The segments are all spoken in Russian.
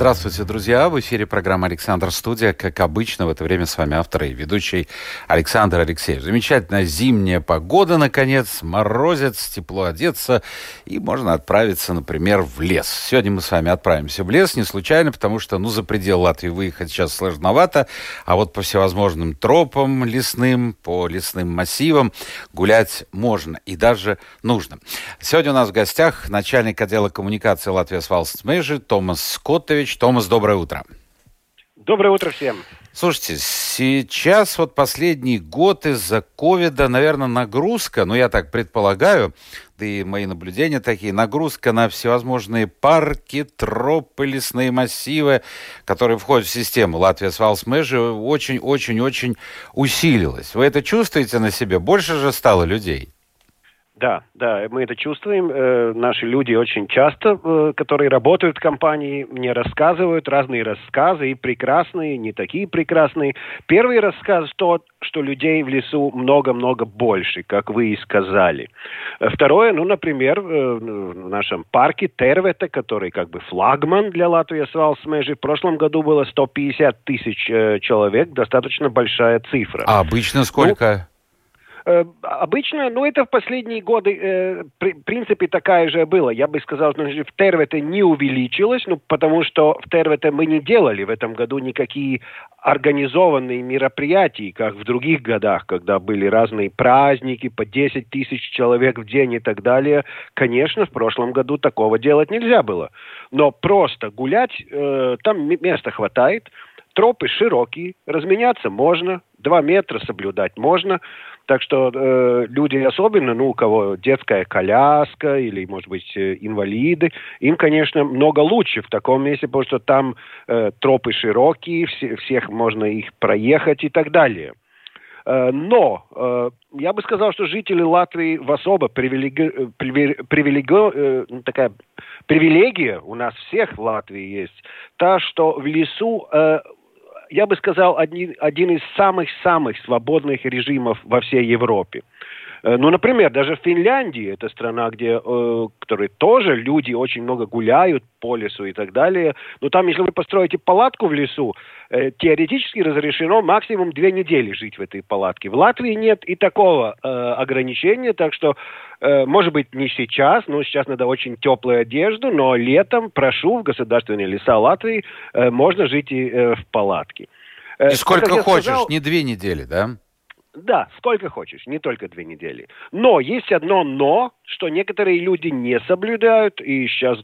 Здравствуйте, друзья! В эфире программа «Александр Студия». Как обычно, в это время с вами автор и ведущий Александр Алексеев. Замечательная зимняя погода, наконец, морозец, тепло одеться, и можно отправиться, например, в лес. Сегодня мы с вами отправимся в лес не случайно, потому что, ну, за пределы Латвии выехать сейчас сложновато, а вот по всевозможным тропам лесным, по лесным массивам гулять можно и даже нужно. Сегодня у нас в гостях начальник отдела коммуникации Латвии Свалстмейжи Томас Скоттович. Иванович. Томас, доброе утро. Доброе утро всем. Слушайте, сейчас вот последний год из-за ковида, наверное, нагрузка, ну я так предполагаю, да и мои наблюдения такие, нагрузка на всевозможные парки, тропы, лесные массивы, которые входят в систему Латвия Свалсмэжи, очень-очень-очень усилилась. Вы это чувствуете на себе? Больше же стало людей? Да, да, мы это чувствуем. Э, наши люди очень часто, э, которые работают в компании, мне рассказывают разные рассказы, и прекрасные, и не такие прекрасные. Первый рассказ тот, что людей в лесу много-много больше, как вы и сказали. Э, второе, ну, например, в нашем парке Тервета, который как бы флагман для Латвии Свалсмежи, в прошлом году было 150 тысяч человек, достаточно большая цифра. А обычно сколько? Ну, обычно, ну, это в последние годы, э, при, в принципе, такая же было. Я бы сказал, что в Тервете не увеличилось, ну, потому что в Тервете мы не делали в этом году никакие организованные мероприятия, как в других годах, когда были разные праздники, по 10 тысяч человек в день и так далее. Конечно, в прошлом году такого делать нельзя было. Но просто гулять, э, там места хватает, тропы широкие, разменяться можно, два метра соблюдать можно. Так что э, люди особенно, ну, у кого детская коляска или, может быть, э, инвалиды, им, конечно, много лучше в таком месте, потому что там э, тропы широкие, все, всех можно их проехать и так далее. Э, но э, я бы сказал, что жители Латвии в особо привилеги... Привилеги... Ну, такая привилегия у нас всех в Латвии есть, та, что в лесу я бы сказал, один, один из самых-самых свободных режимов во всей Европе. Э, ну, например, даже в Финляндии, это страна, где, э, которые тоже люди очень много гуляют по лесу и так далее. Но там, если вы построите палатку в лесу, э, теоретически разрешено максимум две недели жить в этой палатке. В Латвии нет и такого э, ограничения, так что, э, может быть, не сейчас, но сейчас надо очень теплую одежду, но летом, прошу, в государственные леса Латвии э, можно жить и э, в палатке. И сколько хочешь, сказал, не две недели, да? Да, сколько хочешь, не только две недели. Но есть одно но, что некоторые люди не соблюдают, и сейчас,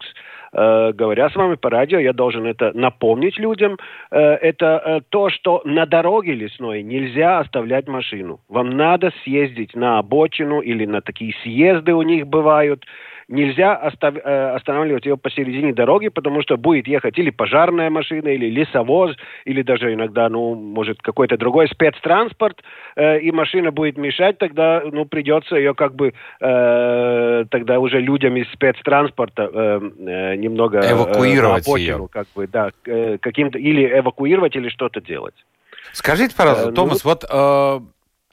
э, говоря с вами по радио, я должен это напомнить людям, э, это э, то, что на дороге лесной нельзя оставлять машину. Вам надо съездить на обочину или на такие съезды у них бывают, нельзя остав, э, останавливать ее посередине дороги, потому что будет ехать или пожарная машина, или лесовоз, или даже иногда, ну, может, какой-то другой спецтранспорт, э, и машина будет мешать, тогда, ну, придется ее как бы э, тогда уже людям из спецтранспорта э, э, немного э, эвакуировать э, ее, как бы, да, э, каким-то или эвакуировать или что-то делать. Скажите, пожалуйста, э, Томас, ну, вот э,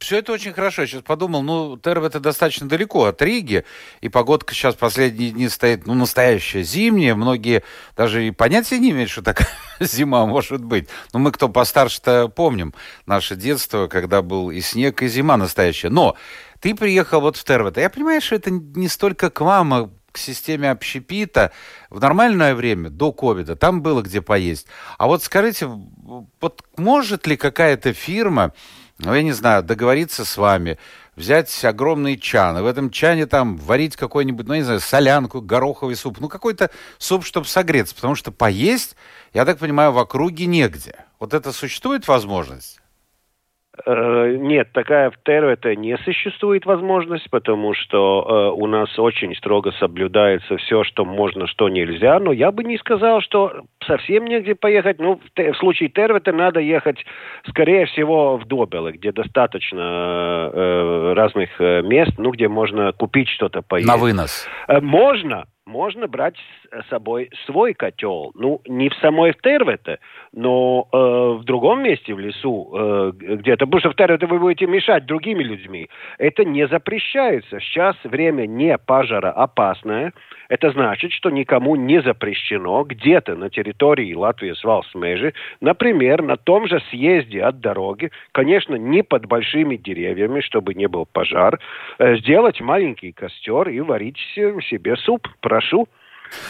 все это очень хорошо. Я сейчас подумал, ну, Терв это достаточно далеко от Риги, и погодка сейчас последние дни стоит, ну, настоящая зимняя. Многие даже и понятия не имеют, что такая зима может быть. Но мы, кто постарше-то, помним наше детство, когда был и снег, и зима настоящая. Но ты приехал вот в Тервет. Я понимаю, что это не столько к вам, а к системе общепита в нормальное время, до ковида, там было где поесть. А вот скажите, вот может ли какая-то фирма ну, я не знаю, договориться с вами, взять огромный чан, и в этом чане там варить какой-нибудь, ну, не знаю, солянку, гороховый суп, ну, какой-то суп, чтобы согреться, потому что поесть, я так понимаю, в округе негде. Вот это существует возможность? Э, нет, такая в ТРВТ не существует возможность, потому что э, у нас очень строго соблюдается все, что можно, что нельзя. Но я бы не сказал, что совсем негде поехать. Ну, в, в случае ТРВТ надо ехать, скорее всего, в Добелы, где достаточно э, разных э, мест, ну, где можно купить что-то поесть. На вынос. Э, можно, можно брать с собой свой котел. Ну, не в самой Тервете, но э, в другом месте в лесу э, где-то. Потому что в Тервете вы будете мешать другими людьми. Это не запрещается. Сейчас время не пожароопасное. Это значит, что никому не запрещено где-то на территории Латвии с Валсмежи, например, на том же съезде от дороги, конечно, не под большими деревьями, чтобы не был пожар, э, сделать маленький костер и варить себе суп. Прошу.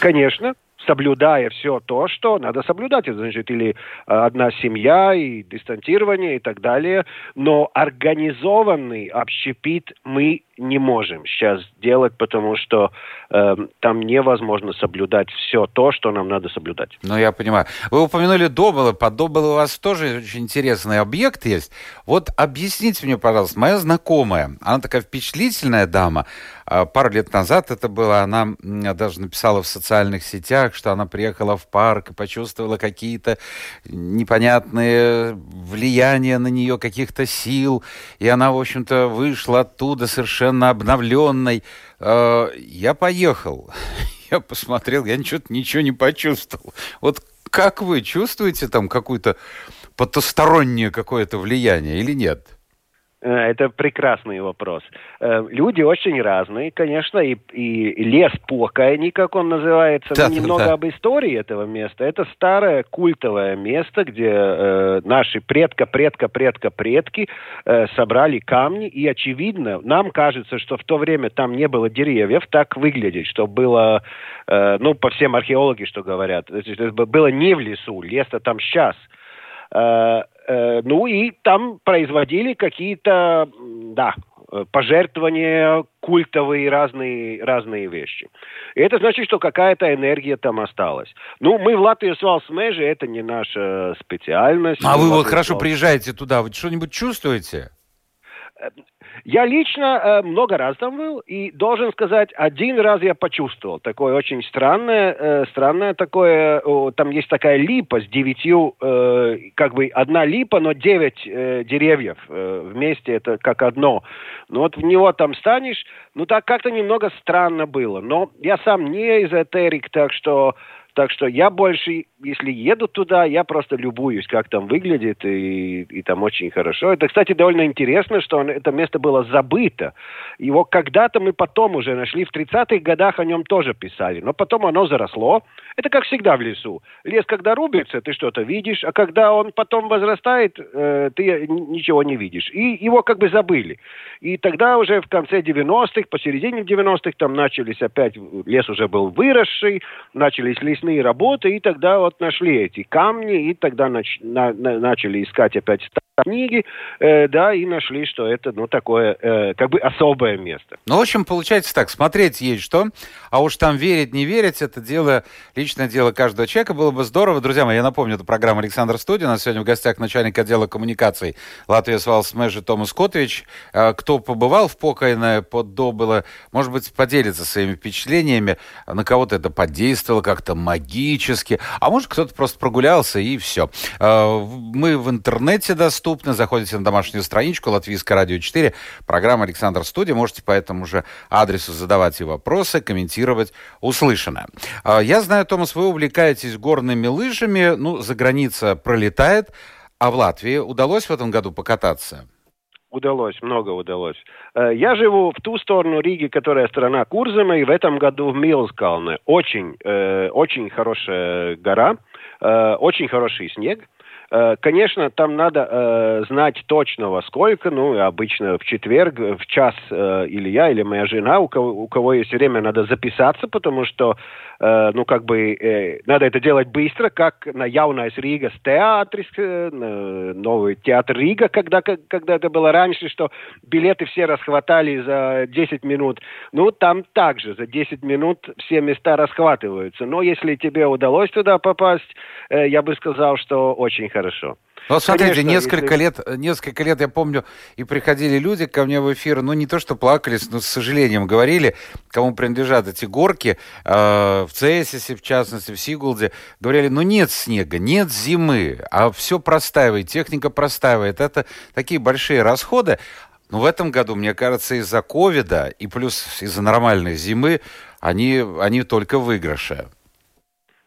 Конечно, соблюдая все то, что надо соблюдать. Это значит, или э, одна семья, и дистанцирование, и так далее. Но организованный общепит мы не можем сейчас делать, потому что э, там невозможно соблюдать все то, что нам надо соблюдать. Ну, я понимаю. Вы упомянули Добылы. Под Добылы у вас тоже очень интересный объект есть. Вот объясните мне, пожалуйста, моя знакомая, она такая впечатлительная дама, а, пару лет назад это было, она даже написала в социальных сетях, что она приехала в парк и почувствовала какие-то непонятные влияния на нее каких-то сил, и она, в общем-то, вышла оттуда совершенно обновленной. А, я поехал, я посмотрел, я ничего, ничего не почувствовал. Вот как вы чувствуете там какое-то потустороннее какое-то влияние или нет? Э, это прекрасный вопрос. Э, люди очень разные, конечно, и, и лес Покайни, как он называется, да, ну, немного да. об истории этого места. Это старое культовое место, где э, наши предка-предка-предка-предки э, собрали камни, и очевидно, нам кажется, что в то время там не было деревьев, так выглядит, что было, э, ну, по всем археологи, что говорят, было не в лесу, лес-то там сейчас. Э, Э, ну и там производили какие-то, да, пожертвования, культовые разные, разные вещи. И это значит, что какая-то энергия там осталась. Ну, мы в Латвию с Межи, это не наша специальность. А вы вот хорошо приезжаете туда, вы что-нибудь чувствуете? Я лично э, много раз там был, и должен сказать, один раз я почувствовал такое очень странное, э, странное такое, э, там есть такая липа с девятью, э, как бы одна липа, но девять э, деревьев э, вместе, это как одно. Ну вот в него там станешь, ну так как-то немного странно было. Но я сам не эзотерик, так что так что я больше, если еду туда, я просто любуюсь, как там выглядит, и, и там очень хорошо. Это, кстати, довольно интересно, что он, это место было забыто. Его когда-то мы потом уже нашли, в 30-х годах о нем тоже писали, но потом оно заросло. Это как всегда в лесу. Лес, когда рубится, ты что-то видишь, а когда он потом возрастает, э, ты ничего не видишь. И его как бы забыли. И тогда уже в конце 90-х, посередине 90-х, там начались опять, лес уже был выросший, начались лес лесные работы, и тогда вот нашли эти камни, и тогда нач, на, на, начали искать опять книги, э, да, и нашли, что это, ну, такое, э, как бы особое место. Ну, в общем, получается так, смотреть есть что, а уж там верить, не верить, это дело, личное дело каждого человека, было бы здорово. Друзья мои, я напомню, это программа Александр Студия, у нас сегодня в гостях начальник отдела коммуникаций Латвии Свалс Мэжи Томас Котович. Э, кто побывал в Покойное под может быть, поделится своими впечатлениями, на кого-то это подействовало как-то магически, а может, кто-то просто прогулялся и все. Э, мы в интернете доступны. Заходите на домашнюю страничку Латвийское радио 4, программа Александр Студия. Можете по этому же адресу задавать и вопросы, комментировать услышанное. А, я знаю, Томас, вы увлекаетесь горными лыжами. Ну, за граница пролетает. А в Латвии удалось в этом году покататься? Удалось, много удалось. Э, я живу в ту сторону Риги, которая страна Курзема, и в этом году в Милскалне. Очень, э, очень хорошая гора, э, очень хороший снег. Конечно, там надо э, знать точно во сколько, ну, обычно в четверг, в час э, или я, или моя жена, у кого, у кого есть время, надо записаться, потому что, э, ну, как бы, э, надо это делать быстро, как на с театрис, э, новый театр Рига, когда, когда это было раньше, что билеты все расхватали за 10 минут. Ну, там также за 10 минут все места расхватываются. Но если тебе удалось туда попасть, э, я бы сказал, что очень хорошо. Ну, вот смотрите, Конечно, несколько, если... лет, несколько лет, я помню, и приходили люди ко мне в эфир, ну, не то, что плакались, но с сожалением говорили, кому принадлежат эти горки, э, в Цесисе, в частности, в Сигулде, говорили, ну, нет снега, нет зимы, а все простаивает, техника простаивает. Это такие большие расходы. Но в этом году, мне кажется, из-за ковида и плюс из-за нормальной зимы они, они только выигрыши.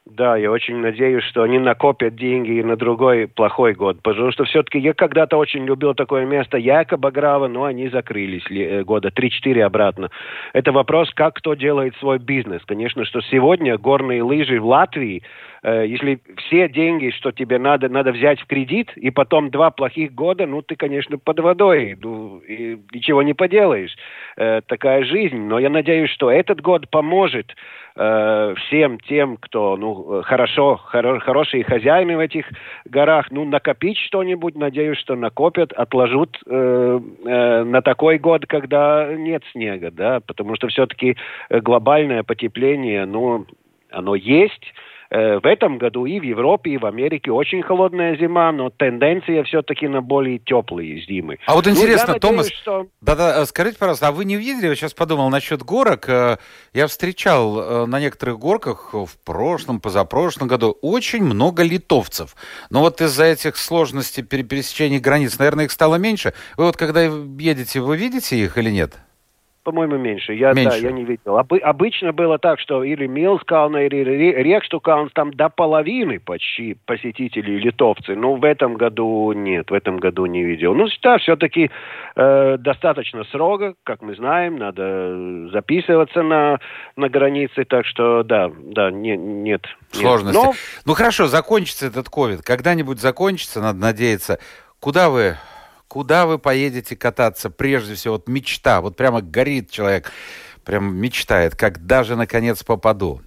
Да, я очень надеюсь, что они накопят деньги и на другой плохой год, потому что все-таки я когда-то очень любил такое место Якобаграва, но они закрылись э, года 3-4 обратно. Это вопрос, как кто делает свой бизнес. Конечно, что сегодня горные лыжи в Латвии если все деньги, что тебе надо, надо взять в кредит, и потом два плохих года, ну, ты, конечно, под водой, ну, и ничего не поделаешь. Э, такая жизнь. Но я надеюсь, что этот год поможет э, всем тем, кто, ну, хорошо, хоро, хорошие хозяины в этих горах, ну, накопить что-нибудь, надеюсь, что накопят, отложут э, э, на такой год, когда нет снега, да, потому что все-таки глобальное потепление, ну, оно есть, Э, в этом году и в Европе, и в Америке очень холодная зима, но тенденция все-таки на более теплые зимы. А вот ну, интересно, ну, Томас, что... да-да, скажите, пожалуйста, а вы не видели, я сейчас подумал насчет горок, э, я встречал э, на некоторых горках в прошлом, позапрошлом году очень много литовцев. Но вот из-за этих сложностей пересечения границ, наверное, их стало меньше. Вы вот когда едете, вы видите их или нет? По-моему, меньше. Я, меньше. Да, я не видел. Обы- обычно было так, что или Милскална, или Рекштукалн, там до половины почти посетителей литовцы. Но в этом году нет, в этом году не видел. Ну, да, все-таки э, достаточно срока, как мы знаем, надо записываться на, на границе, так что да, да, не, нет. Сложности. Но... Ну хорошо, закончится этот ковид. Когда-нибудь закончится, надо надеяться. Куда вы Куда вы поедете кататься? Прежде всего, вот мечта. Вот прямо горит человек, прям мечтает, как даже наконец попаду.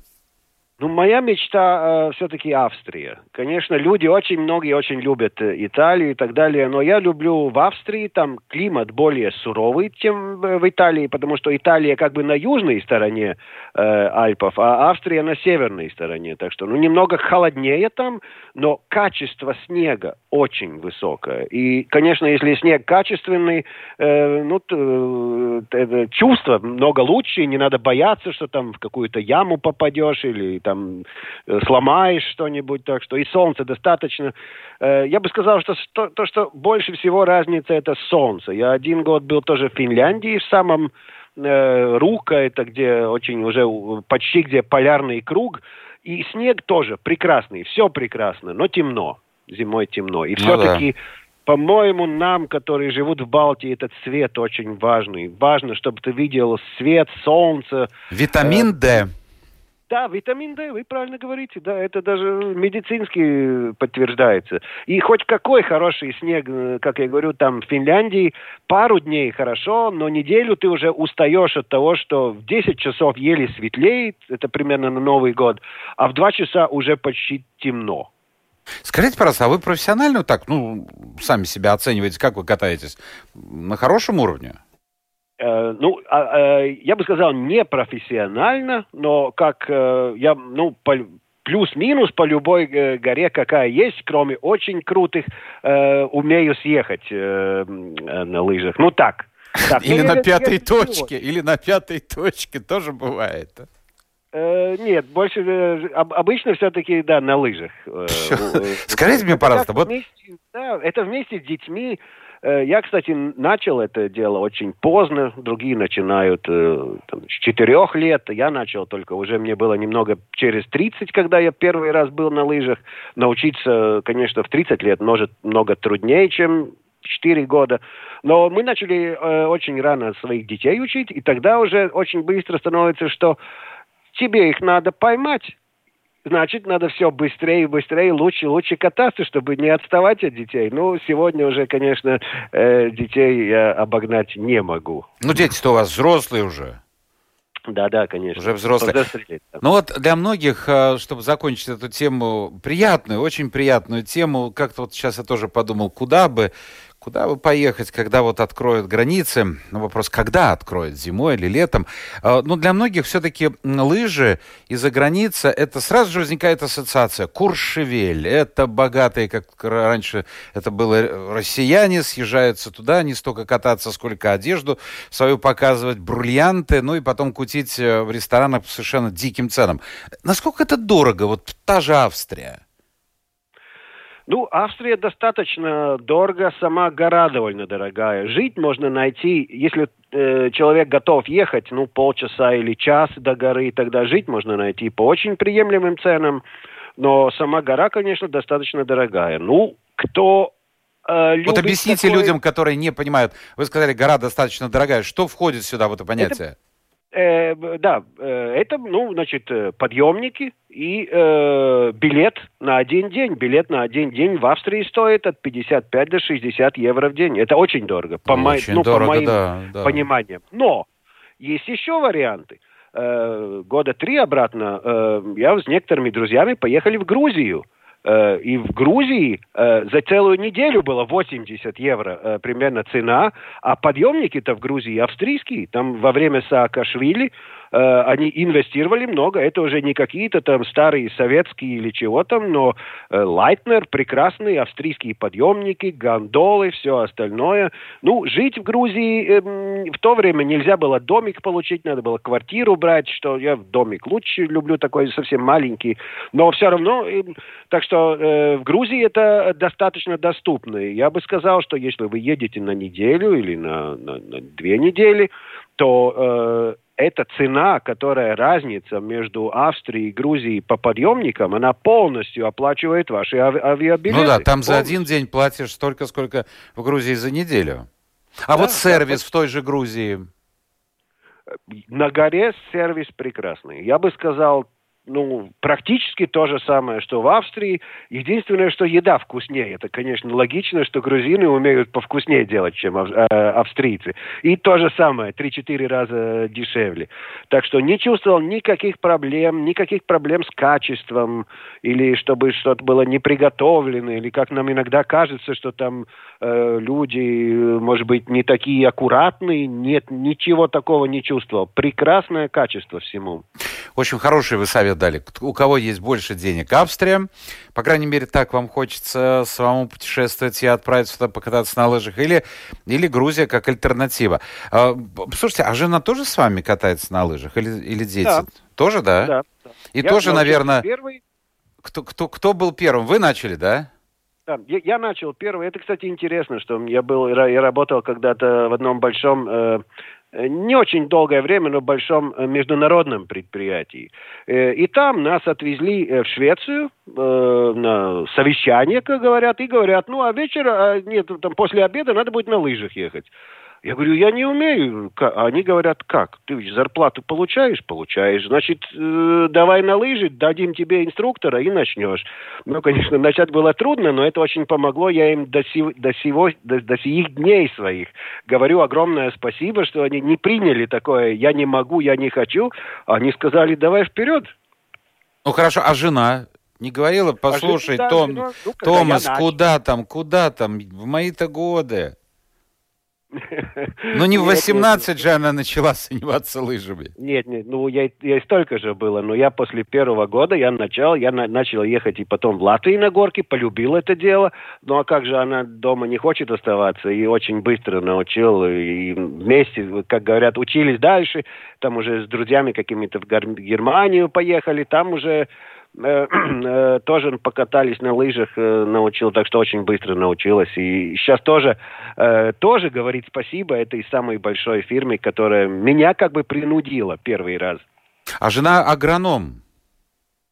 Ну, моя мечта э, все-таки Австрия. Конечно, люди очень многие очень любят э, Италию и так далее, но я люблю в Австрии, там климат более суровый, чем в Италии, потому что Италия как бы на южной стороне э, Альпов, а Австрия на северной стороне. Так что, ну, немного холоднее там, но качество снега очень высокое. И, конечно, если снег качественный, э, ну, э, чувство много лучше, не надо бояться, что там в какую-то яму попадешь или там э, сломаешь что-нибудь, так что и солнце достаточно. Э, я бы сказал, что то, то, что больше всего разница, это солнце. Я один год был тоже в Финляндии, в самом э, Рука, это где очень уже почти где полярный круг, и снег тоже прекрасный, все прекрасно, но темно, зимой темно. И ну, все-таки да по-моему, нам, которые живут в Балтии, этот свет очень важный. Важно, чтобы ты видел свет, солнце. Витамин D. Да, витамин D, вы правильно говорите, да, это даже медицински подтверждается. И хоть какой хороший снег, э, как я говорю, там в Финляндии, пару дней хорошо, но неделю ты уже устаешь от того, что в 10 часов еле светлеет, это примерно на Новый год, а в 2 часа уже почти темно. Скажите, пожалуйста, а вы профессионально так, ну, сами себя оцениваете, как вы катаетесь? На хорошем уровне? Э, ну, а, э, я бы сказал, не профессионально, но как э, я, ну, плюс-минус по любой горе, какая есть, кроме очень крутых, умею съехать на лыжах. Ну так. так. Или ну, на пятой точке, или на пятой точке тоже бывает. Э, нет, больше обычно все-таки да на лыжах. Скажите мне, пожалуйста, вот. Да, это вместе с детьми. Э, я, кстати, начал это дело очень поздно, другие начинают э, там, с четырех лет, я начал только уже, мне было немного через 30, когда я первый раз был на лыжах. Научиться, конечно, в 30 лет может много труднее, чем 4 года. Но мы начали э, очень рано своих детей учить, и тогда уже очень быстро становится, что тебе их надо поймать, значит, надо все быстрее и быстрее, лучше и лучше кататься, чтобы не отставать от детей. Ну, сегодня уже, конечно, э, детей я обогнать не могу. Ну, дети-то у вас взрослые уже. Да, да, конечно. Уже взрослые. Ну вот для многих, э, чтобы закончить эту тему, приятную, очень приятную тему, как-то вот сейчас я тоже подумал, куда бы, Куда бы поехать, когда вот откроют границы? Ну, вопрос, когда откроют, зимой или летом? А, ну, для многих все-таки лыжи из-за границы, это сразу же возникает ассоциация. Куршевель, это богатые, как раньше это было, россияне съезжаются туда, не столько кататься, сколько одежду свою показывать, бриллианты, ну и потом кутить э, в ресторанах по совершенно диким ценам. Насколько это дорого? Вот та же Австрия. Ну, Австрия достаточно дорого, сама гора довольно дорогая. Жить можно найти, если э, человек готов ехать, ну, полчаса или час до горы, тогда жить можно найти по очень приемлемым ценам. Но сама гора, конечно, достаточно дорогая. Ну, кто э, Вот объясните такой... людям, которые не понимают. Вы сказали, гора достаточно дорогая. Что входит сюда в это понятие? Это Э, да, э, это, ну, значит, э, подъемники и э, билет на один день. Билет на один день в Австрии стоит от 55 до 60 евро в день. Это очень дорого, по, очень ну, дорого, по моим да, да. пониманиям. Но есть еще варианты. Э, года три обратно э, я с некоторыми друзьями поехали в Грузию. Э, и в Грузии э, за целую неделю было 80 евро э, примерно цена, а подъемники-то в Грузии австрийские. Там во время Саакашвили Э, они инвестировали много, это уже не какие-то там старые советские или чего там, но э, Лайтнер, прекрасные австрийские подъемники, гондолы, все остальное. Ну, жить в Грузии э, в то время нельзя было домик получить, надо было квартиру брать, что я домик лучше люблю, такой совсем маленький, но все равно, э, так что э, в Грузии это достаточно доступно. Я бы сказал, что если вы едете на неделю или на, на, на две недели, то э, эта цена, которая разница между Австрией и Грузией по подъемникам, она полностью оплачивает ваши ави авиабилеты. Ну да, там полностью. за один день платишь столько, сколько в Грузии за неделю. А да, вот сервис да, в той же Грузии? На горе сервис прекрасный. Я бы сказал, ну, практически то же самое, что в Австрии. Единственное, что еда вкуснее. Это, конечно, логично, что грузины умеют повкуснее делать, чем э, австрийцы. И то же самое, 3-4 раза дешевле. Так что не чувствовал никаких проблем, никаких проблем с качеством, или чтобы что-то было не приготовлено, или как нам иногда кажется, что там э, люди, может быть, не такие аккуратные. Нет, ничего такого не чувствовал. Прекрасное качество всему. Общем, хороший вы совет дали. У кого есть больше денег? Австрия. По крайней мере, так вам хочется самому путешествовать и отправиться туда покататься на лыжах. Или, или Грузия как альтернатива. А, слушайте, а жена тоже с вами катается на лыжах? Или, или дети? Да. Тоже, да? Да. да. И Я тоже, наверное... Первый. Кто, кто, кто был первым? Вы начали, да? Да, я, я начал первый. Это, кстати, интересно, что я был, я работал когда-то в одном большом Э, не очень долгое время, но большом э, международном предприятии. Э, и там нас отвезли в Швецию на совещание, как говорят, и говорят, ну, а вечер, нет, там после обеда надо будет на лыжах ехать. Я говорю, я не умею. Они говорят, как? Ты зарплату получаешь? Получаешь. Значит, э, давай на лыжи, дадим тебе инструктора и начнешь. Ну, конечно, начать было трудно, но это очень помогло. Я им до, сего, до, сего, до, до сих дней своих говорю огромное спасибо, что они не приняли такое «я не могу, я не хочу». Они сказали, давай вперед. Ну, хорошо, а жена? Не говорила, послушай, а жена, Том, жена, ну, Томас, куда там, куда там, в мои-то годы. Ну не в 18 нет, же она начала заниматься лыжами. Нет, нет, ну я, я столько же было, но я после первого года я начал, я на, начал ехать и потом в Латвии на горке, полюбил это дело, ну а как же она дома не хочет оставаться, и очень быстро научил, и вместе, как говорят, учились дальше, там уже с друзьями какими-то в Германию поехали, там уже тоже покатались на лыжах, э, научил, так что очень быстро научилась. И сейчас тоже, тоже говорит спасибо этой самой большой фирме, которая меня как бы принудила первый раз. А жена агроном?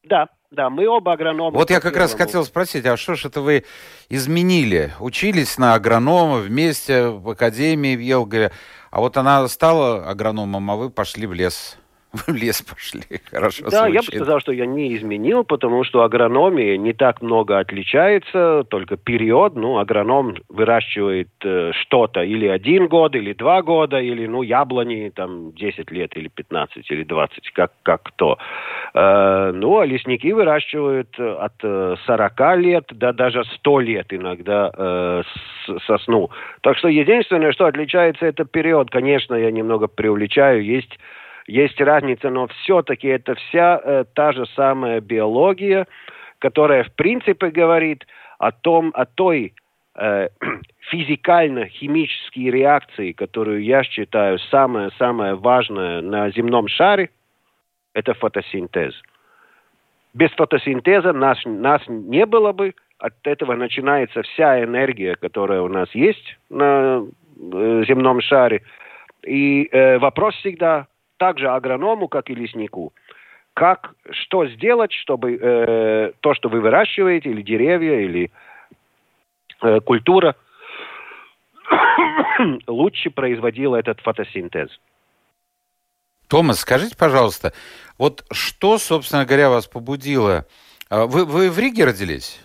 Да, да, мы оба агрономы. Вот я как раз хотел спросить, а что ж это вы изменили? Учились на агронома вместе в академии в Елгове, а вот она стала агрономом, а вы пошли в лес. в лес пошли. Хорошо Да, звучит. я бы сказал, что я не изменил, потому что агрономия не так много отличается, только период. Ну, агроном выращивает э, что-то или один год, или два года, или, ну, яблони там 10 лет, или 15, или 20, как, как кто. Э, ну, а лесники выращивают э, от э, 40 лет до даже 100 лет иногда э, с, сосну. Так что единственное, что отличается, это период. Конечно, я немного преувеличаю, есть есть разница, но все-таки это вся э, та же самая биология, которая в принципе говорит о том, о той э, физикально-химической реакции, которую я считаю самое-самое важное на земном шаре, это фотосинтез. Без фотосинтеза нас, нас не было бы, от этого начинается вся энергия, которая у нас есть на э, земном шаре. И э, вопрос всегда, также агроному, как и леснику, как, что сделать, чтобы э, то, что вы выращиваете, или деревья, или э, культура, лучше производила этот фотосинтез. Томас, скажите, пожалуйста, вот что, собственно говоря, вас побудило? А, вы, вы в Риге родились?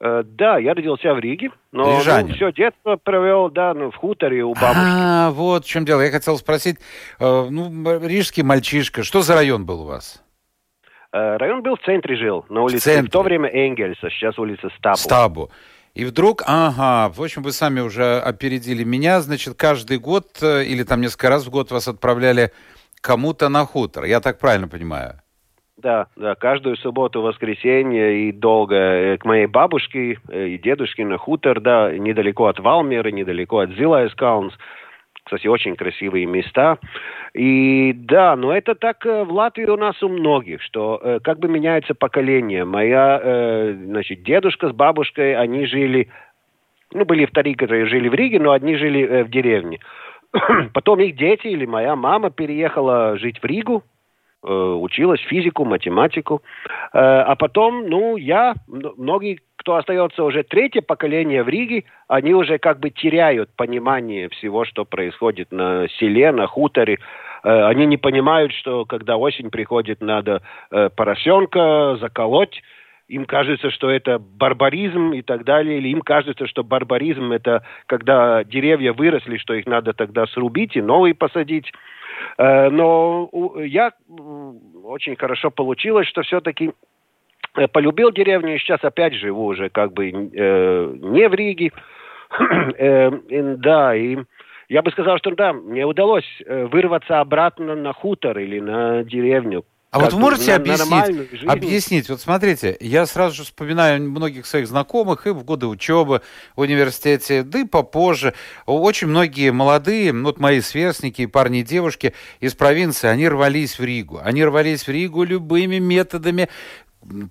Э, да, я родился в Риге, но ну, все детство провел, да, ну, в хуторе у бабушки. А, вот в чем дело. Я хотел спросить, э, ну, рижский мальчишка, что за район был у вас? Э, район был в центре жил, на улице, в, центре. в то время Энгельса, сейчас улица Стабу. Стабу. И вдруг, ага, в общем, вы сами уже опередили меня, значит, каждый год или там несколько раз в год вас отправляли кому-то на хутор, я так правильно понимаю? Да, да, каждую субботу, воскресенье и долго э, к моей бабушке э, и дедушке на хутор, да, недалеко от Валмера, недалеко от Зилайскаунс. Кстати, очень красивые места. И да, но это так э, в Латвии у нас у многих, что как бы меняется поколение. Моя, значит, дедушка с бабушкой, они жили, ну, были вторые, которые жили в Риге, но одни жили в деревне. Потом их дети или моя мама переехала жить в Ригу, училась физику, математику. Э, а потом, ну, я, многие, кто остается уже третье поколение в Риге, они уже как бы теряют понимание всего, что происходит на селе, на хуторе. Э, они не понимают, что когда осень приходит, надо поросенка заколоть, им кажется, что это барбаризм и так далее, или им кажется, что барбаризм это когда деревья выросли, что их надо тогда срубить и новые посадить. Э, но я очень хорошо получилось, что все-таки э, полюбил деревню и сейчас опять живу уже как бы э, не в Риге. да, и я бы сказал, что да, мне удалось вырваться обратно на хутор или на деревню, а вот вы можете объяснить, объяснить, вот смотрите, я сразу же вспоминаю многих своих знакомых и в годы учебы в университете, да и попозже. Очень многие молодые, вот мои сверстники, парни и девушки из провинции, они рвались в Ригу. Они рвались в Ригу любыми методами,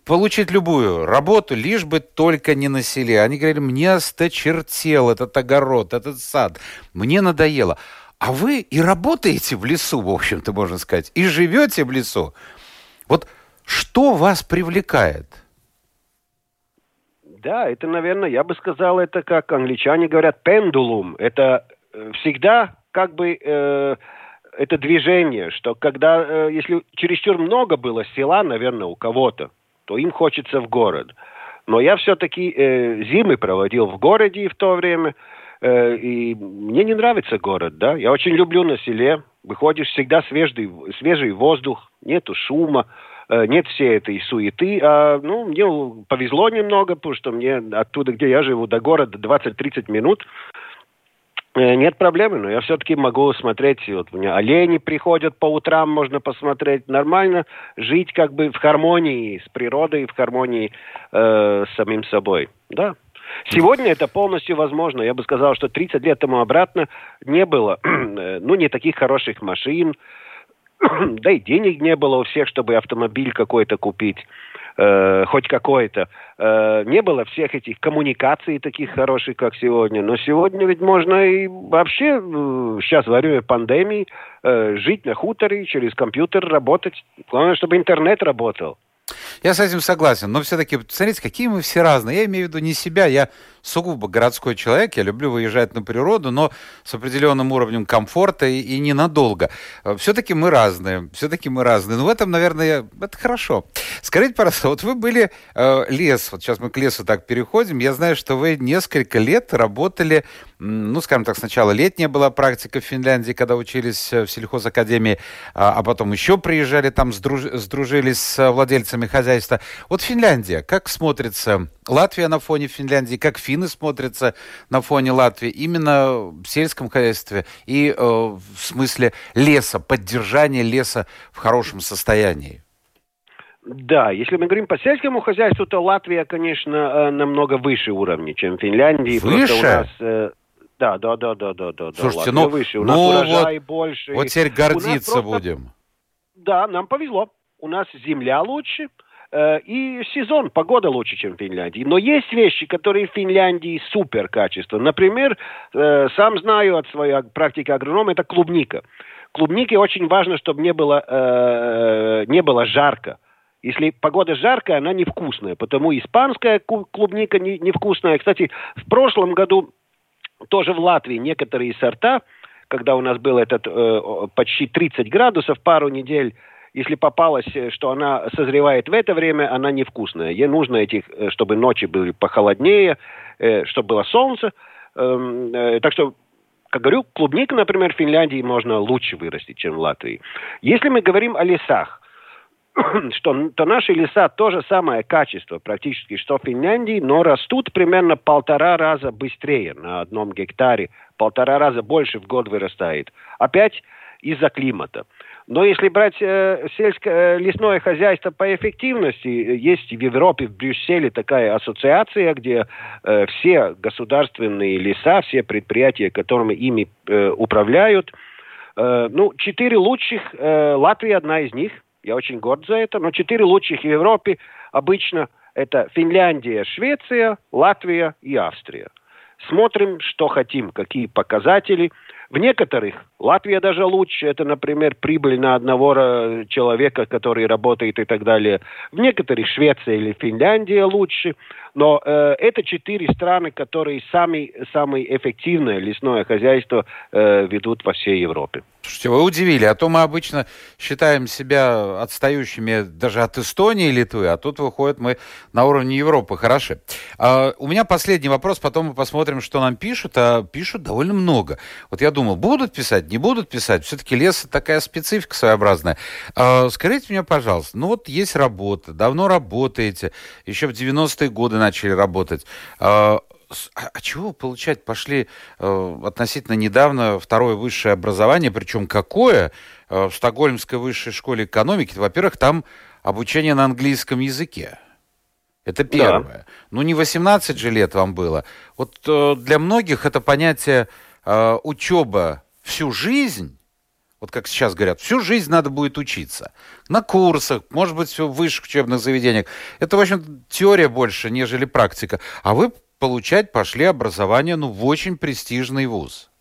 получить любую работу, лишь бы только не на селе. Они говорили, мне осточертел этот огород, этот сад, мне надоело. А вы и работаете в лесу, в общем-то, можно сказать, и живете в лесу. Вот что вас привлекает? Да, это, наверное, я бы сказал, это как англичане говорят, пендулум. Это э, всегда как бы э, это движение, что когда, э, если чересчур много было села, наверное, у кого-то, то им хочется в город. Но я все-таки э, зимы проводил в городе в то время, и мне не нравится город, да. Я очень люблю на селе, выходишь всегда свежий, свежий воздух, нету шума, э, нет всей этой суеты. А, ну, мне повезло немного, потому что мне оттуда, где я живу, до города 20-30 минут. Э, нет проблемы, но я все-таки могу смотреть, вот у меня олени приходят по утрам, можно посмотреть нормально, жить как бы в гармонии с природой, в гармонии э, с самим собой. Да. Сегодня это полностью возможно. Я бы сказал, что 30 лет тому обратно не было, ну, не таких хороших машин, да и денег не было у всех, чтобы автомобиль какой-то купить, э, хоть какой-то. Э, не было всех этих коммуникаций таких хороших, как сегодня. Но сегодня ведь можно и вообще, э, сейчас во время пандемии, э, жить на хуторе, через компьютер работать. Главное, чтобы интернет работал. Я с этим согласен, но все-таки, смотрите, какие мы все разные. Я имею в виду не себя, я сугубо городской человек, я люблю выезжать на природу, но с определенным уровнем комфорта и, и ненадолго. Э, все-таки мы разные, все-таки мы разные. Но в этом, наверное, это хорошо. Скажите, пожалуйста, вот вы были э, лес, вот сейчас мы к лесу так переходим, я знаю, что вы несколько лет работали ну, скажем так, сначала летняя была практика в Финляндии, когда учились э, в сельхозакадемии, а, а потом еще приезжали там, сдруж, сдружились с владельцами хозяйства. Вот Финляндия, как смотрится Латвия на фоне Финляндии, как финны смотрятся на фоне Латвии, именно в сельском хозяйстве и э, в смысле леса, поддержания леса в хорошем состоянии? Да, если мы говорим по сельскому хозяйству, то Латвия, конечно, э, намного выше уровня, чем Финляндия. Выше? У нас, э, да, да, да, да, да, да. Слушайте, ну, выше. У ну нас урожай вот, больше. Вот теперь гордиться просто... будем. Да, нам повезло. У нас земля лучше, э, и сезон, погода лучше, чем в Финляндии. Но есть вещи, которые в Финляндии супер качество. Например, э, сам знаю от своей практики агронома, это клубника. Клубнике очень важно, чтобы не было, э, не было жарко. Если погода жаркая, она невкусная, потому испанская клубника не, невкусная. Кстати, в прошлом году тоже в Латвии некоторые сорта, когда у нас был этот э, почти 30 градусов пару недель, если попалось, э, что она созревает в это время, она невкусная. Ей нужно этих, э, чтобы ночи были похолоднее, э, чтобы было солнце. Э, э, так что как говорю, клубника, например, в Финляндии можно лучше вырастить, чем в Латвии. Если мы говорим о лесах, что то наши леса то же самое качество практически, что в Финляндии, но растут примерно полтора раза быстрее на одном гектаре, полтора раза больше в год вырастает. Опять из-за климата. Но если брать э, сельское э, лесное хозяйство по эффективности, есть в Европе, в Брюсселе такая ассоциация, где э, все государственные леса, все предприятия, которыми ими э, управляют, э, ну, четыре лучших, э, Латвия одна из них, я очень горд за это. Но четыре лучших в Европе обычно это Финляндия, Швеция, Латвия и Австрия. Смотрим, что хотим, какие показатели. В некоторых Латвия даже лучше. Это, например, прибыль на одного человека, который работает и так далее. В некоторых Швеция или Финляндия лучше. Но э, это четыре страны, которые сами, самое эффективное лесное хозяйство э, ведут во всей Европе. Слушайте, вы удивили, а то мы обычно считаем себя отстающими даже от Эстонии и Литвы, а тут выходит мы на уровне Европы. Хорошо. А, у меня последний вопрос, потом мы посмотрим, что нам пишут, а пишут довольно много. Вот я думал, будут писать, не будут писать, все-таки лес такая специфика своеобразная. А, скажите мне, пожалуйста, ну вот есть работа, давно работаете, еще в 90-е годы начали работать. А, а, а чего получать пошли э, относительно недавно второе высшее образование, причем какое? Э, в Стокгольмской высшей школе экономики, во-первых, там обучение на английском языке. Это первое. Да. Ну, не 18 же лет вам было. Вот э, для многих это понятие э, учеба всю жизнь, вот как сейчас говорят, всю жизнь надо будет учиться. На курсах, может быть, в высших учебных заведениях. Это, в общем, теория больше, нежели практика. А вы получать пошли образование ну, в очень престижный вуз.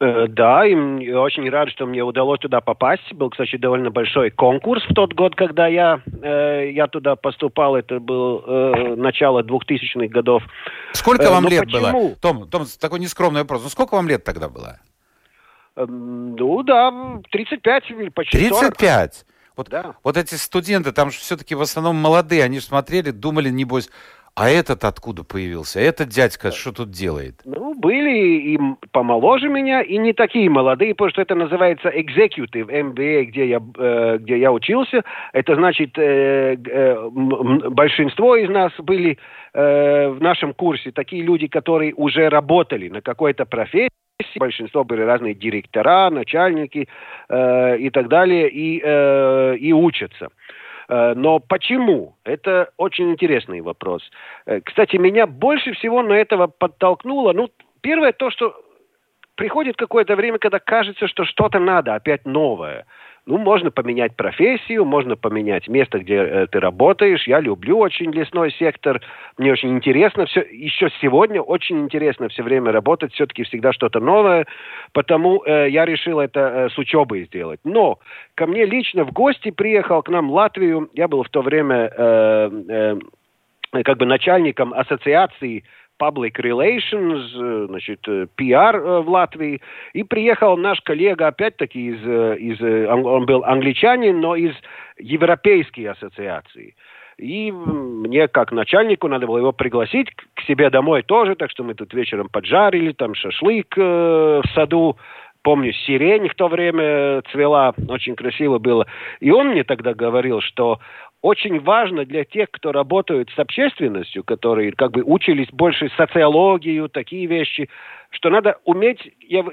Э, да, и очень рад, что мне удалось туда попасть. Был, кстати, довольно большой конкурс в тот год, когда я, э, я туда поступал. Это было э, начало 2000-х годов. Сколько э, вам Но лет почему? было? Том, Том, такой нескромный вопрос. Ну, сколько вам лет тогда было? Эм, ну, да, 35, почти 35? 40. Вот, да. вот эти студенты, там же все-таки в основном молодые, они же смотрели, думали, небось, а этот откуда появился? Этот дядька что тут делает? Ну, были и помоложе меня, и не такие молодые, потому что это называется executive MBA, где я, э, где я учился. Это значит, э, э, большинство из нас были э, в нашем курсе такие люди, которые уже работали на какой-то профессии, большинство были разные директора, начальники э, и так далее, и, э, и учатся. Э, но почему? Это очень интересный вопрос. Э, кстати, меня больше всего на этого подтолкнуло. Ну, первое то, что приходит какое-то время, когда кажется, что что-то надо, опять новое. Ну, можно поменять профессию, можно поменять место, где э, ты работаешь. Я люблю очень лесной сектор. Мне очень интересно. Все, еще сегодня очень интересно все время работать. Все-таки всегда что-то новое. Потому э, я решил это э, с учебой сделать. Но ко мне лично в гости приехал к нам в Латвию. Я был в то время... Э, э, как бы начальником ассоциации Public Relations, значит, PR в Латвии. И приехал наш коллега, опять-таки, из, из, он был англичанин, но из Европейской ассоциации. И мне, как начальнику, надо было его пригласить к себе домой тоже, так что мы тут вечером поджарили, там шашлык э, в саду, помню, сирень в то время цвела, очень красиво было. И он мне тогда говорил, что очень важно для тех, кто работают с общественностью, которые как бы учились больше социологию, такие вещи, что надо уметь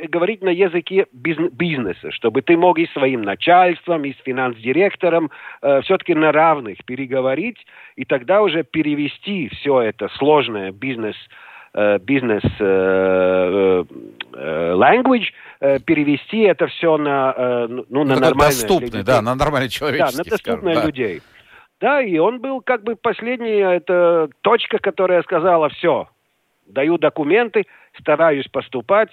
говорить на языке бизнеса, чтобы ты мог и своим начальством, и с финанс-директором э, все-таки на равных переговорить, и тогда уже перевести все это сложное бизнес э, бизнес э, э, language, перевести это все на, ну, на ну, нормальное... Доступный, да, на нормальный человеческий, Да, на доступное скажем, людей. Да. Да, и он был как бы последняя это точка, которая сказала, все, даю документы, стараюсь поступать,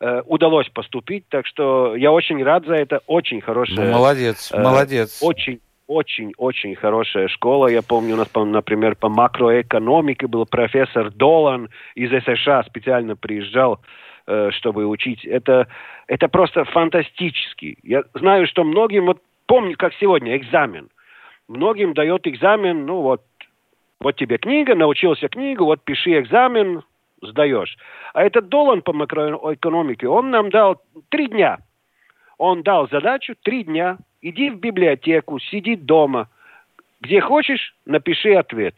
э, удалось поступить, так что я очень рад за это, очень хорошая... Ну, молодец, э, молодец. Очень, очень-очень хорошая школа. Я помню, у нас, например, по макроэкономике был профессор Долан из США, специально приезжал, э, чтобы учить. Это, это просто фантастически. Я знаю, что многим, вот помню, как сегодня, экзамен – многим дает экзамен, ну вот, вот тебе книга, научился книгу, вот пиши экзамен, сдаешь. А этот Долан по макроэкономике, он нам дал три дня. Он дал задачу три дня. Иди в библиотеку, сиди дома. Где хочешь, напиши ответ.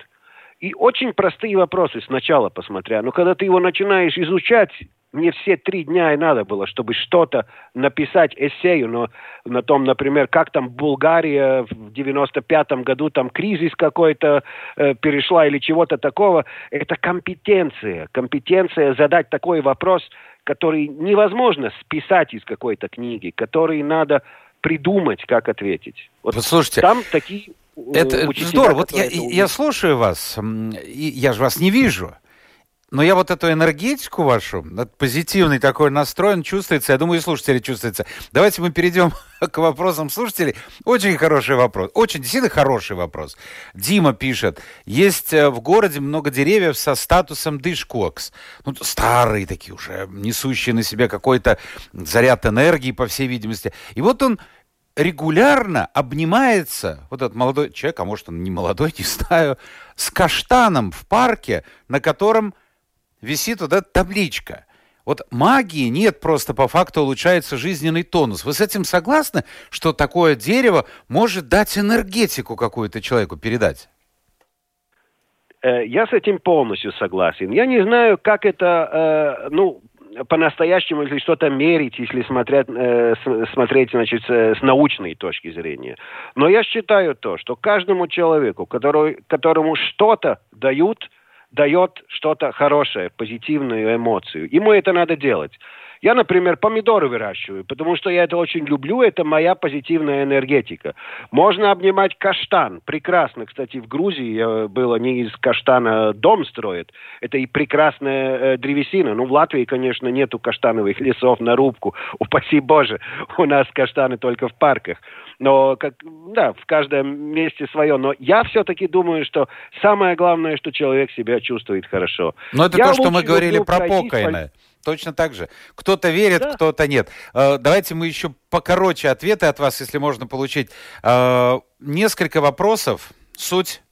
И очень простые вопросы сначала посмотря. Но когда ты его начинаешь изучать, мне все три дня и надо было, чтобы что-то написать эссею но, на том, например, как там Булгария в 95-м году, там кризис какой-то э, перешла или чего-то такого. Это компетенция. Компетенция задать такой вопрос, который невозможно списать из какой-то книги, который надо придумать, как ответить. Вот Послушайте, там такие это учителя, здорово. Вот я, я слушаю вас, и я же вас не вижу. Но я вот эту энергетику вашу, позитивный такой настроен чувствуется. Я думаю, и слушатели чувствуется. Давайте мы перейдем к вопросам слушателей. Очень хороший вопрос. Очень действительно хороший вопрос. Дима пишет. Есть э, в городе много деревьев со статусом дышкокс. Ну, старые такие уже, несущие на себе какой-то заряд энергии, по всей видимости. И вот он регулярно обнимается, вот этот молодой человек, а может он не молодой, не знаю, с каштаном в парке, на котором висит вот эта табличка. Вот магии нет, просто по факту улучшается жизненный тонус. Вы с этим согласны, что такое дерево может дать энергетику какую-то человеку передать? Э, я с этим полностью согласен. Я не знаю, как это, э, ну, по-настоящему, если что-то мерить, если смотреть, э, смотреть значит, с научной точки зрения. Но я считаю то, что каждому человеку, который, которому что-то дают, дает что-то хорошее, позитивную эмоцию. Ему это надо делать. Я, например, помидоры выращиваю, потому что я это очень люблю, это моя позитивная энергетика. Можно обнимать каштан, прекрасно. Кстати, в Грузии было не из каштана дом строят, это и прекрасная э, древесина. Ну, в Латвии, конечно, нету каштановых лесов на рубку, упаси Боже, у нас каштаны только в парках. Но, как, да, в каждом месте свое. Но я все-таки думаю, что самое главное, что человек себя чувствует хорошо. Но это я то, что мы говорили про покойное. Точно так же. Кто-то верит, да. кто-то нет. Э, давайте мы еще покороче ответы от вас, если можно получить. Э, несколько вопросов. Суть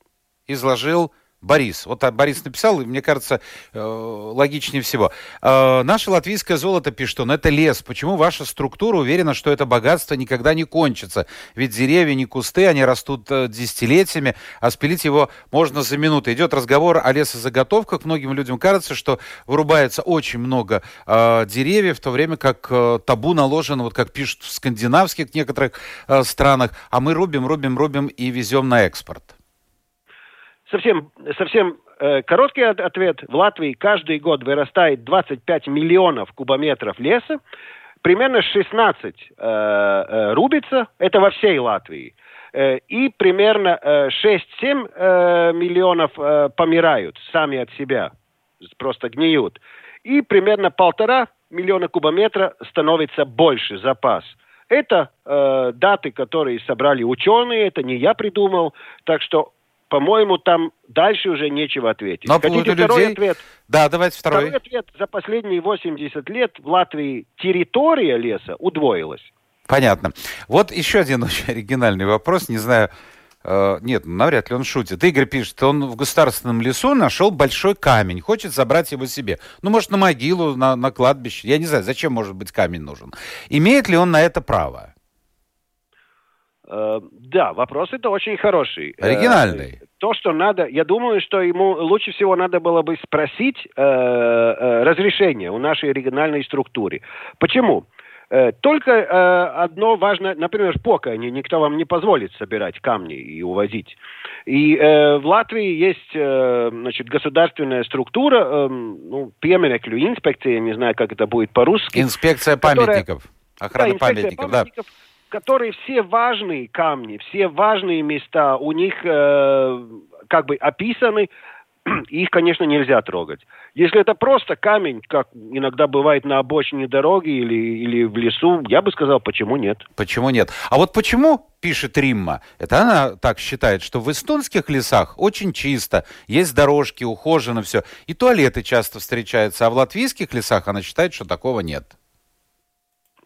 изложил Борис. Вот Борис написал, и мне кажется, э, логичнее всего. Э, наше латвийское золото, пишет он, это лес. Почему ваша структура уверена, что это богатство никогда не кончится? Ведь деревья не кусты, они растут э, десятилетиями, а спилить его можно за минуту. Идет разговор о лесозаготовках. Многим людям кажется, что вырубается очень много деревьев, в то время как табу наложено, вот как пишут в скандинавских некоторых странах, а мы рубим, рубим, рубим и везем на экспорт совсем, совсем э, короткий ответ. В Латвии каждый год вырастает 25 миллионов кубометров леса, примерно 16 э, э, рубится, это во всей Латвии. Э, и примерно э, 6-7 э, миллионов э, помирают сами от себя, просто гниют. И примерно полтора миллиона кубометра становится больше запас. Это э, даты, которые собрали ученые, это не я придумал, так что по-моему, там дальше уже нечего ответить. Но ну, Хотите второй людей... ответ? Да, давайте второй. Второй ответ. За последние 80 лет в Латвии территория леса удвоилась. Понятно. Вот еще один очень оригинальный вопрос. Не знаю, э, нет, навряд ли он шутит. Игорь пишет, он в государственном лесу нашел большой камень, хочет забрать его себе. Ну, может, на могилу, на, на кладбище. Я не знаю, зачем, может быть, камень нужен. Имеет ли он на это право? Э, да, вопрос это очень хороший. Э, Оригинальный. То, что надо, я думаю, что ему лучше всего надо было бы спросить э, э, разрешение у нашей региональной структуры. Почему? Э, только э, одно важно, например, пока никто вам не позволит собирать камни и увозить. И э, в Латвии есть э, значит, государственная структура, э, ну, пieminekļu инспекция, не знаю, как это будет по-русски. Инспекция памятников. Которая, охрана да, памятников, памятников, да которые все важные камни, все важные места у них э, как бы описаны, их, конечно, нельзя трогать. Если это просто камень, как иногда бывает на обочине дороги или, или в лесу, я бы сказал, почему нет. Почему нет? А вот почему, пишет Римма, это она так считает, что в эстонских лесах очень чисто, есть дорожки, ухожено все, и туалеты часто встречаются, а в латвийских лесах она считает, что такого нет.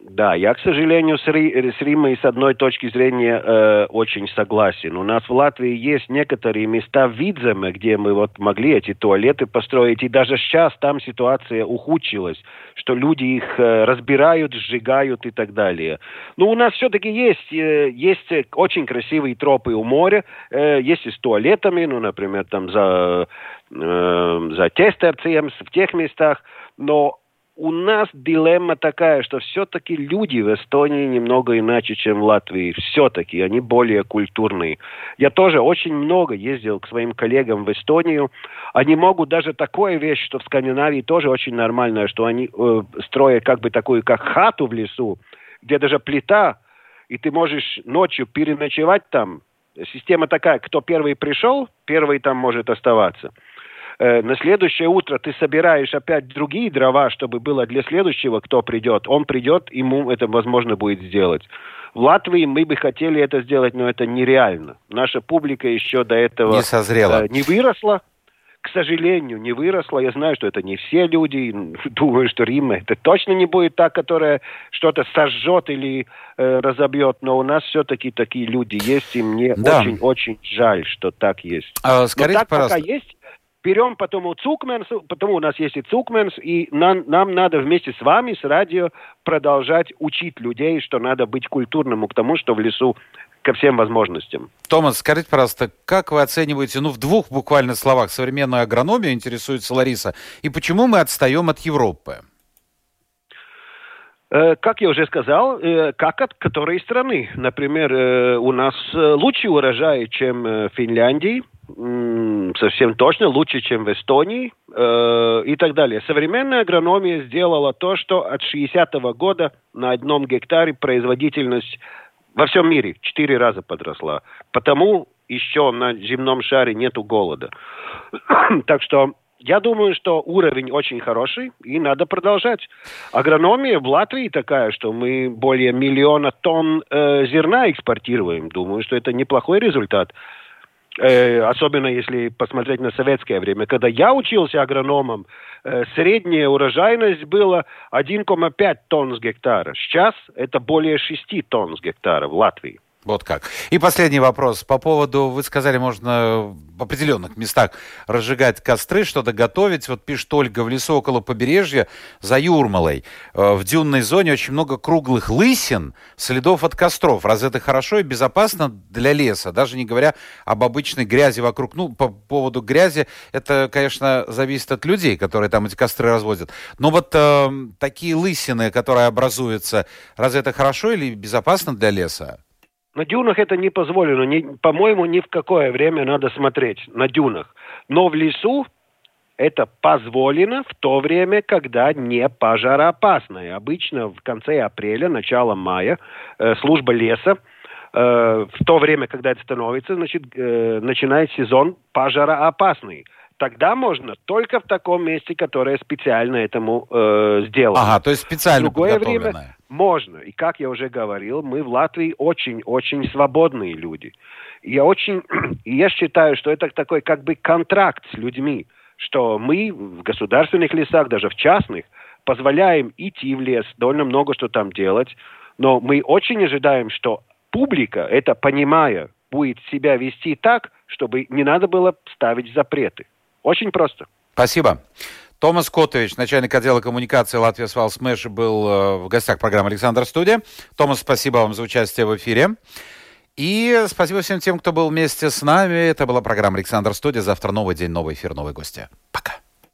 Да, я, к сожалению, с, Ри, с Римой с одной точки зрения э, очень согласен. У нас в Латвии есть некоторые места в где мы вот могли эти туалеты построить, и даже сейчас там ситуация ухудшилась, что люди их э, разбирают, сжигают и так далее. Но у нас все-таки есть, э, есть очень красивые тропы у моря, э, есть и с туалетами, ну, например, там за, э, за Тестерцием, в тех местах, но у нас дилемма такая, что все-таки люди в Эстонии немного иначе, чем в Латвии. Все-таки они более культурные. Я тоже очень много ездил к своим коллегам в Эстонию. Они могут даже такое вещь, что в Скандинавии тоже очень нормальное, что они э, строят как бы такую, как хату в лесу, где даже плита, и ты можешь ночью переночевать там. Система такая, кто первый пришел, первый там может оставаться. Э, на следующее утро ты собираешь опять другие дрова, чтобы было для следующего, кто придет. Он придет, ему это возможно будет сделать. В Латвии мы бы хотели это сделать, но это нереально. Наша публика еще до этого не, созрела. Э, не выросла. К сожалению, не выросла. Я знаю, что это не все люди. Думаю, что Рима это точно не будет та, которая что-то сожжет или э, разобьет. Но у нас все-таки такие люди есть, и мне очень-очень да. жаль, что так есть. А, скажите, но так пожалуйста. пока есть, берем потому Цукменс, потому у нас есть и Цукменс, и нам, нам надо вместе с вами, с радио, продолжать учить людей, что надо быть культурным к тому, что в лесу ко всем возможностям. Томас, скажите, пожалуйста, как вы оцениваете, ну, в двух буквально словах, современную агрономию, интересуется Лариса, и почему мы отстаем от Европы? Э, как я уже сказал, э, как от которой страны. Например, э, у нас лучший урожай, чем в Финляндии, совсем точно лучше, чем в Эстонии э, и так далее. Современная агрономия сделала то, что от 60-го года на одном гектаре производительность во всем мире четыре раза подросла. Потому еще на земном шаре нету голода. так что я думаю, что уровень очень хороший, и надо продолжать. Агрономия в Латвии такая, что мы более миллиона тонн э, зерна экспортируем. Думаю, что это неплохой результат. Э, особенно если посмотреть на советское время. Когда я учился агрономом, э, средняя урожайность была 1,5 тонн с гектара. Сейчас это более 6 тонн с гектара в Латвии. Вот как. И последний вопрос. По поводу, вы сказали, можно в определенных местах разжигать костры, что-то готовить. Вот пишет Ольга, в лесу около побережья за Юрмалой. Э, в дюнной зоне очень много круглых лысин, следов от костров. Раз это хорошо и безопасно для леса, даже не говоря об обычной грязи вокруг. Ну, по поводу грязи, это, конечно, зависит от людей, которые там эти костры разводят. Но вот э, такие лысины, которые образуются, разве это хорошо или безопасно для леса? На дюнах это не позволено. Не, по-моему, ни в какое время надо смотреть на дюнах. Но в лесу это позволено в то время, когда не пожароопасно. И обычно в конце апреля, начало мая э, служба леса э, в то время, когда это становится, значит, э, начинает сезон пожароопасный. Тогда можно только в таком месте, которое специально этому э, сделано. Ага, то есть специально Другое время можно. И как я уже говорил, мы в Латвии очень-очень свободные люди. Я очень, я считаю, что это такой как бы контракт с людьми, что мы в государственных лесах, даже в частных, позволяем идти в лес, довольно много что там делать, но мы очень ожидаем, что публика, это понимая, будет себя вести так, чтобы не надо было ставить запреты. Очень просто. Спасибо. Томас Котович, начальник отдела коммуникации Latvijas valsts meži, был э, в гостях программы «Александр Студия». Томас, спасибо вам за участие в эфире. И спасибо всем тем, кто был вместе с нами. Это была программа «Александр Студия». Завтра новый день, новый эфир, новые гости. Пока.